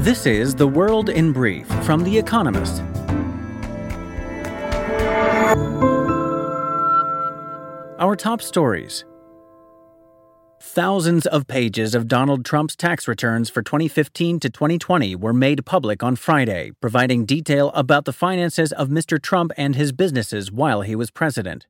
This is The World in Brief from The Economist. Our top stories Thousands of pages of Donald Trump's tax returns for 2015 to 2020 were made public on Friday, providing detail about the finances of Mr. Trump and his businesses while he was president.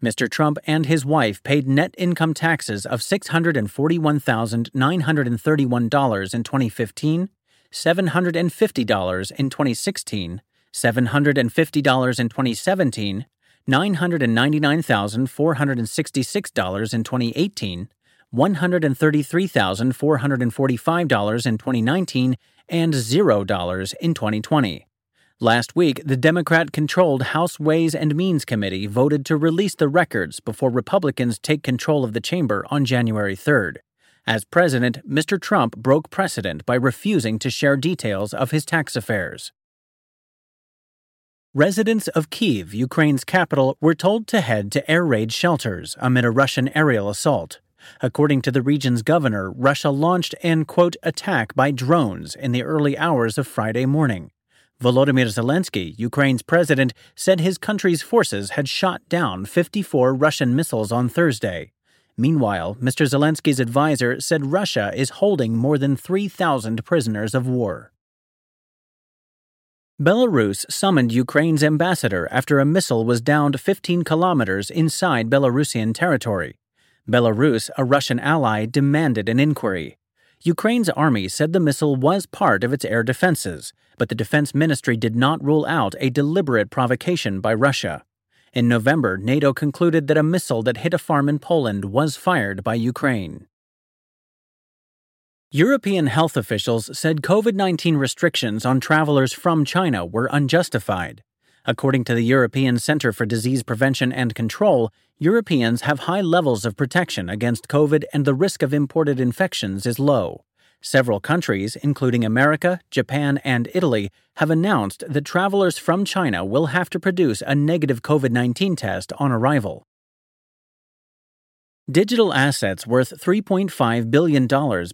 Mr. Trump and his wife paid net income taxes of $641,931 in 2015, $750 in 2016, $750 in 2017, $999,466 in 2018, $133,445 in 2019, and $0 in 2020. Last week, the Democrat controlled House Ways and Means Committee voted to release the records before Republicans take control of the chamber on January 3rd. As president, Mr. Trump broke precedent by refusing to share details of his tax affairs. Residents of Kiev, Ukraine's capital, were told to head to air raid shelters amid a Russian aerial assault. According to the region's governor, Russia launched an, quote, attack by drones in the early hours of Friday morning. Volodymyr Zelensky, Ukraine's president, said his country's forces had shot down 54 Russian missiles on Thursday. Meanwhile, Mr. Zelensky's advisor said Russia is holding more than 3,000 prisoners of war. Belarus summoned Ukraine's ambassador after a missile was downed 15 kilometers inside Belarusian territory. Belarus, a Russian ally, demanded an inquiry. Ukraine's army said the missile was part of its air defenses, but the defense ministry did not rule out a deliberate provocation by Russia. In November, NATO concluded that a missile that hit a farm in Poland was fired by Ukraine. European health officials said COVID 19 restrictions on travelers from China were unjustified. According to the European Center for Disease Prevention and Control, Europeans have high levels of protection against COVID and the risk of imported infections is low. Several countries, including America, Japan, and Italy, have announced that travelers from China will have to produce a negative COVID 19 test on arrival. Digital assets worth $3.5 billion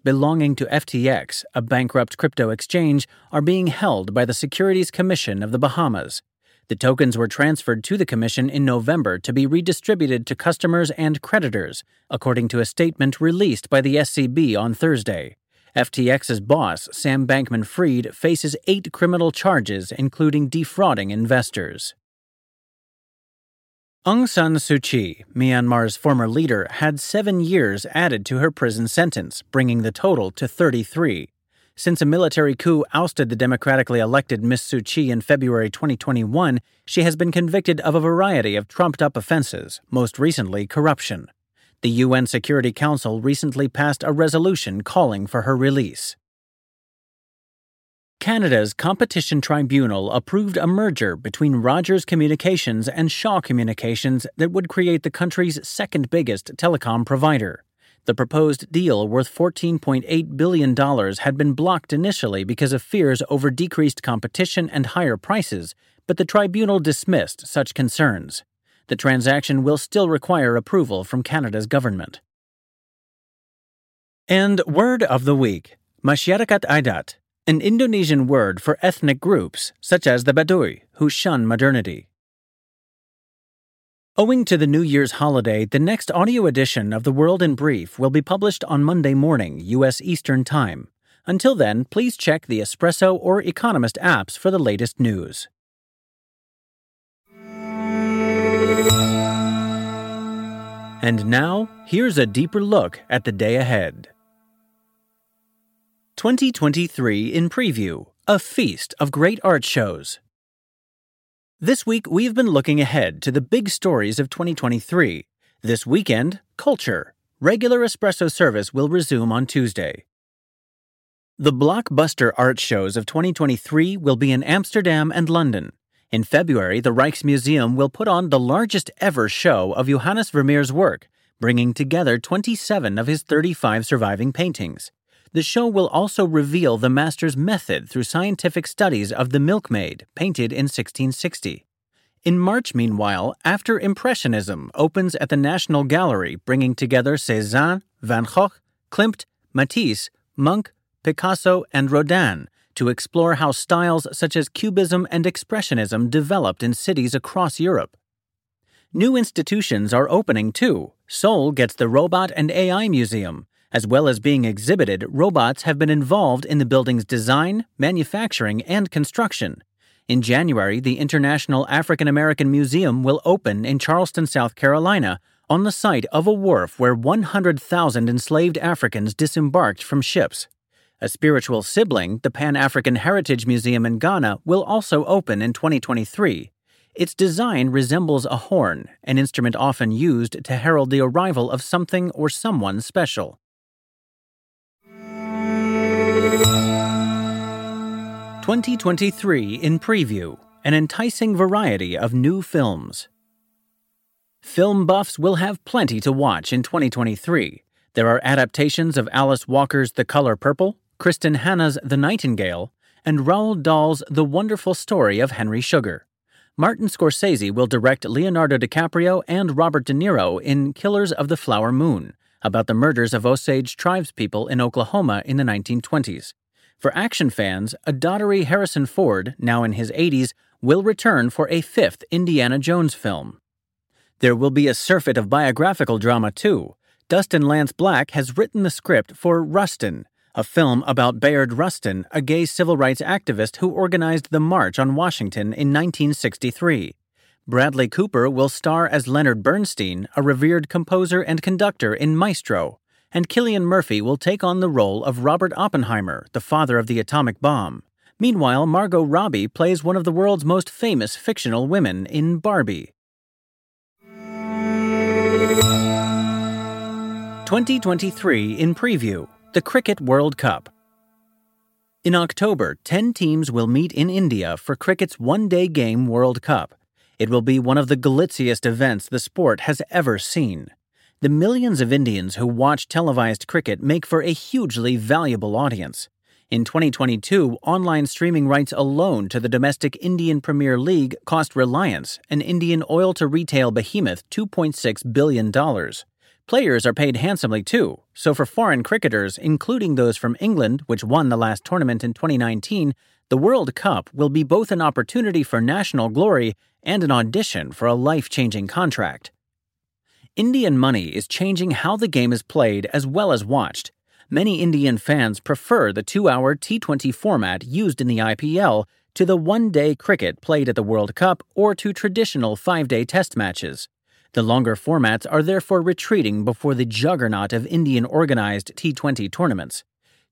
belonging to FTX, a bankrupt crypto exchange, are being held by the Securities Commission of the Bahamas. The tokens were transferred to the Commission in November to be redistributed to customers and creditors, according to a statement released by the SCB on Thursday. FTX's boss, Sam Bankman Fried, faces eight criminal charges, including defrauding investors. Aung San Suu Kyi, Myanmar's former leader, had seven years added to her prison sentence, bringing the total to 33. Since a military coup ousted the democratically elected Miss Suu Kyi in February 2021, she has been convicted of a variety of trumped up offenses, most recently corruption. The UN Security Council recently passed a resolution calling for her release. Canada's Competition Tribunal approved a merger between Rogers Communications and Shaw Communications that would create the country's second biggest telecom provider. The proposed deal, worth $14.8 billion, had been blocked initially because of fears over decreased competition and higher prices, but the tribunal dismissed such concerns. The transaction will still require approval from Canada's government. And word of the week Masyarakat Adat, an Indonesian word for ethnic groups, such as the Baduy, who shun modernity. Owing to the New Year's holiday, the next audio edition of The World in Brief will be published on Monday morning, U.S. Eastern Time. Until then, please check the Espresso or Economist apps for the latest news. And now, here's a deeper look at the day ahead. 2023 in Preview A Feast of Great Art Shows. This week, we've been looking ahead to the big stories of 2023. This weekend, culture. Regular espresso service will resume on Tuesday. The blockbuster art shows of 2023 will be in Amsterdam and London. In February, the Rijksmuseum will put on the largest ever show of Johannes Vermeer's work, bringing together 27 of his 35 surviving paintings. The show will also reveal the master's method through scientific studies of the milkmaid, painted in 1660. In March, meanwhile, After Impressionism opens at the National Gallery, bringing together Cézanne, Van Gogh, Klimt, Matisse, Munch, Picasso, and Rodin to explore how styles such as Cubism and Expressionism developed in cities across Europe. New institutions are opening too. Seoul gets the Robot and AI Museum. As well as being exhibited, robots have been involved in the building's design, manufacturing, and construction. In January, the International African American Museum will open in Charleston, South Carolina, on the site of a wharf where 100,000 enslaved Africans disembarked from ships. A spiritual sibling, the Pan African Heritage Museum in Ghana, will also open in 2023. Its design resembles a horn, an instrument often used to herald the arrival of something or someone special. 2023 in Preview An enticing variety of new films. Film buffs will have plenty to watch in 2023. There are adaptations of Alice Walker's The Color Purple, Kristin Hannah's The Nightingale, and Roald Dahl's The Wonderful Story of Henry Sugar. Martin Scorsese will direct Leonardo DiCaprio and Robert De Niro in Killers of the Flower Moon, about the murders of Osage tribespeople in Oklahoma in the 1920s. For action fans, a dottery Harrison Ford, now in his 80s, will return for a fifth Indiana Jones film. There will be a surfeit of biographical drama, too. Dustin Lance Black has written the script for Rustin, a film about Bayard Rustin, a gay civil rights activist who organized the March on Washington in 1963. Bradley Cooper will star as Leonard Bernstein, a revered composer and conductor in Maestro, and Cillian Murphy will take on the role of Robert Oppenheimer, the father of the atomic bomb. Meanwhile, Margot Robbie plays one of the world's most famous fictional women in Barbie. 2023 in Preview The Cricket World Cup. In October, 10 teams will meet in India for cricket's one day game World Cup. It will be one of the glitziest events the sport has ever seen. The millions of Indians who watch televised cricket make for a hugely valuable audience. In 2022, online streaming rights alone to the domestic Indian Premier League cost Reliance, an Indian oil to retail behemoth, $2.6 billion. Players are paid handsomely too, so for foreign cricketers, including those from England, which won the last tournament in 2019, the World Cup will be both an opportunity for national glory and an audition for a life changing contract. Indian money is changing how the game is played as well as watched. Many Indian fans prefer the two hour T20 format used in the IPL to the one day cricket played at the World Cup or to traditional five day test matches. The longer formats are therefore retreating before the juggernaut of Indian organized T20 tournaments.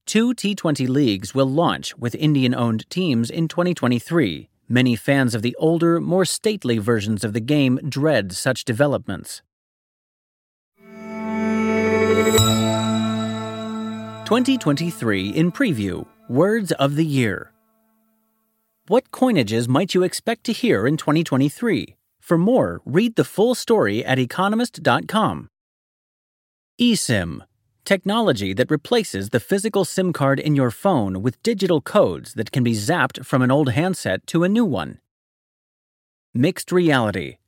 Two T20 leagues will launch with Indian owned teams in 2023. Many fans of the older, more stately versions of the game dread such developments. 2023 in Preview Words of the Year. What coinages might you expect to hear in 2023? For more, read the full story at economist.com. eSIM technology that replaces the physical SIM card in your phone with digital codes that can be zapped from an old handset to a new one. Mixed reality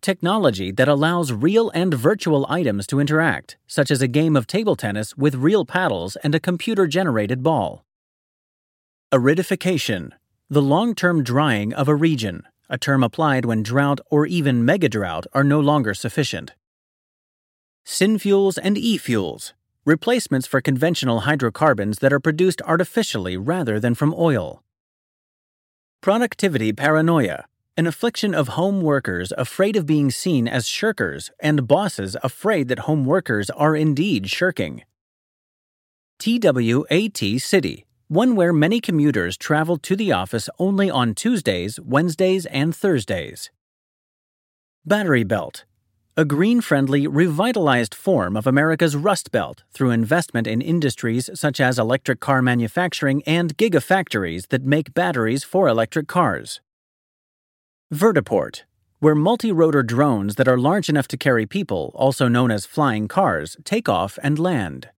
Technology that allows real and virtual items to interact, such as a game of table tennis with real paddles and a computer generated ball. Aridification, the long term drying of a region, a term applied when drought or even megadrought are no longer sufficient. Synfuels and e fuels, replacements for conventional hydrocarbons that are produced artificially rather than from oil. Productivity paranoia, an affliction of home workers afraid of being seen as shirkers and bosses afraid that home workers are indeed shirking. TWAT City, one where many commuters travel to the office only on Tuesdays, Wednesdays, and Thursdays. Battery Belt, a green friendly, revitalized form of America's Rust Belt through investment in industries such as electric car manufacturing and gigafactories that make batteries for electric cars. Vertiport, where multi rotor drones that are large enough to carry people, also known as flying cars, take off and land.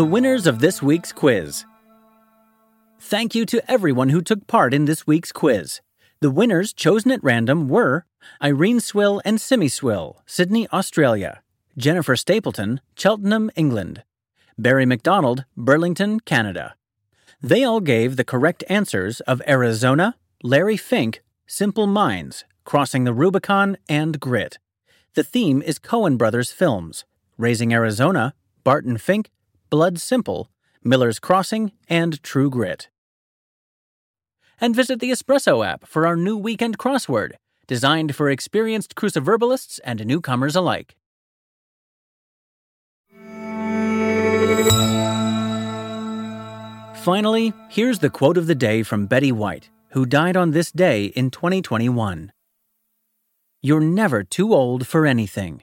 The winners of this week's quiz. Thank you to everyone who took part in this week's quiz. The winners chosen at random were Irene Swill and Simi Swill, Sydney, Australia, Jennifer Stapleton, Cheltenham, England, Barry McDonald, Burlington, Canada. They all gave the correct answers of Arizona, Larry Fink, Simple Minds, Crossing the Rubicon, and Grit. The theme is Coen Brothers films Raising Arizona, Barton Fink, Blood Simple, Miller's Crossing, and True Grit. And visit the Espresso app for our new weekend crossword, designed for experienced cruciverbalists and newcomers alike. Finally, here's the quote of the day from Betty White, who died on this day in 2021. You're never too old for anything.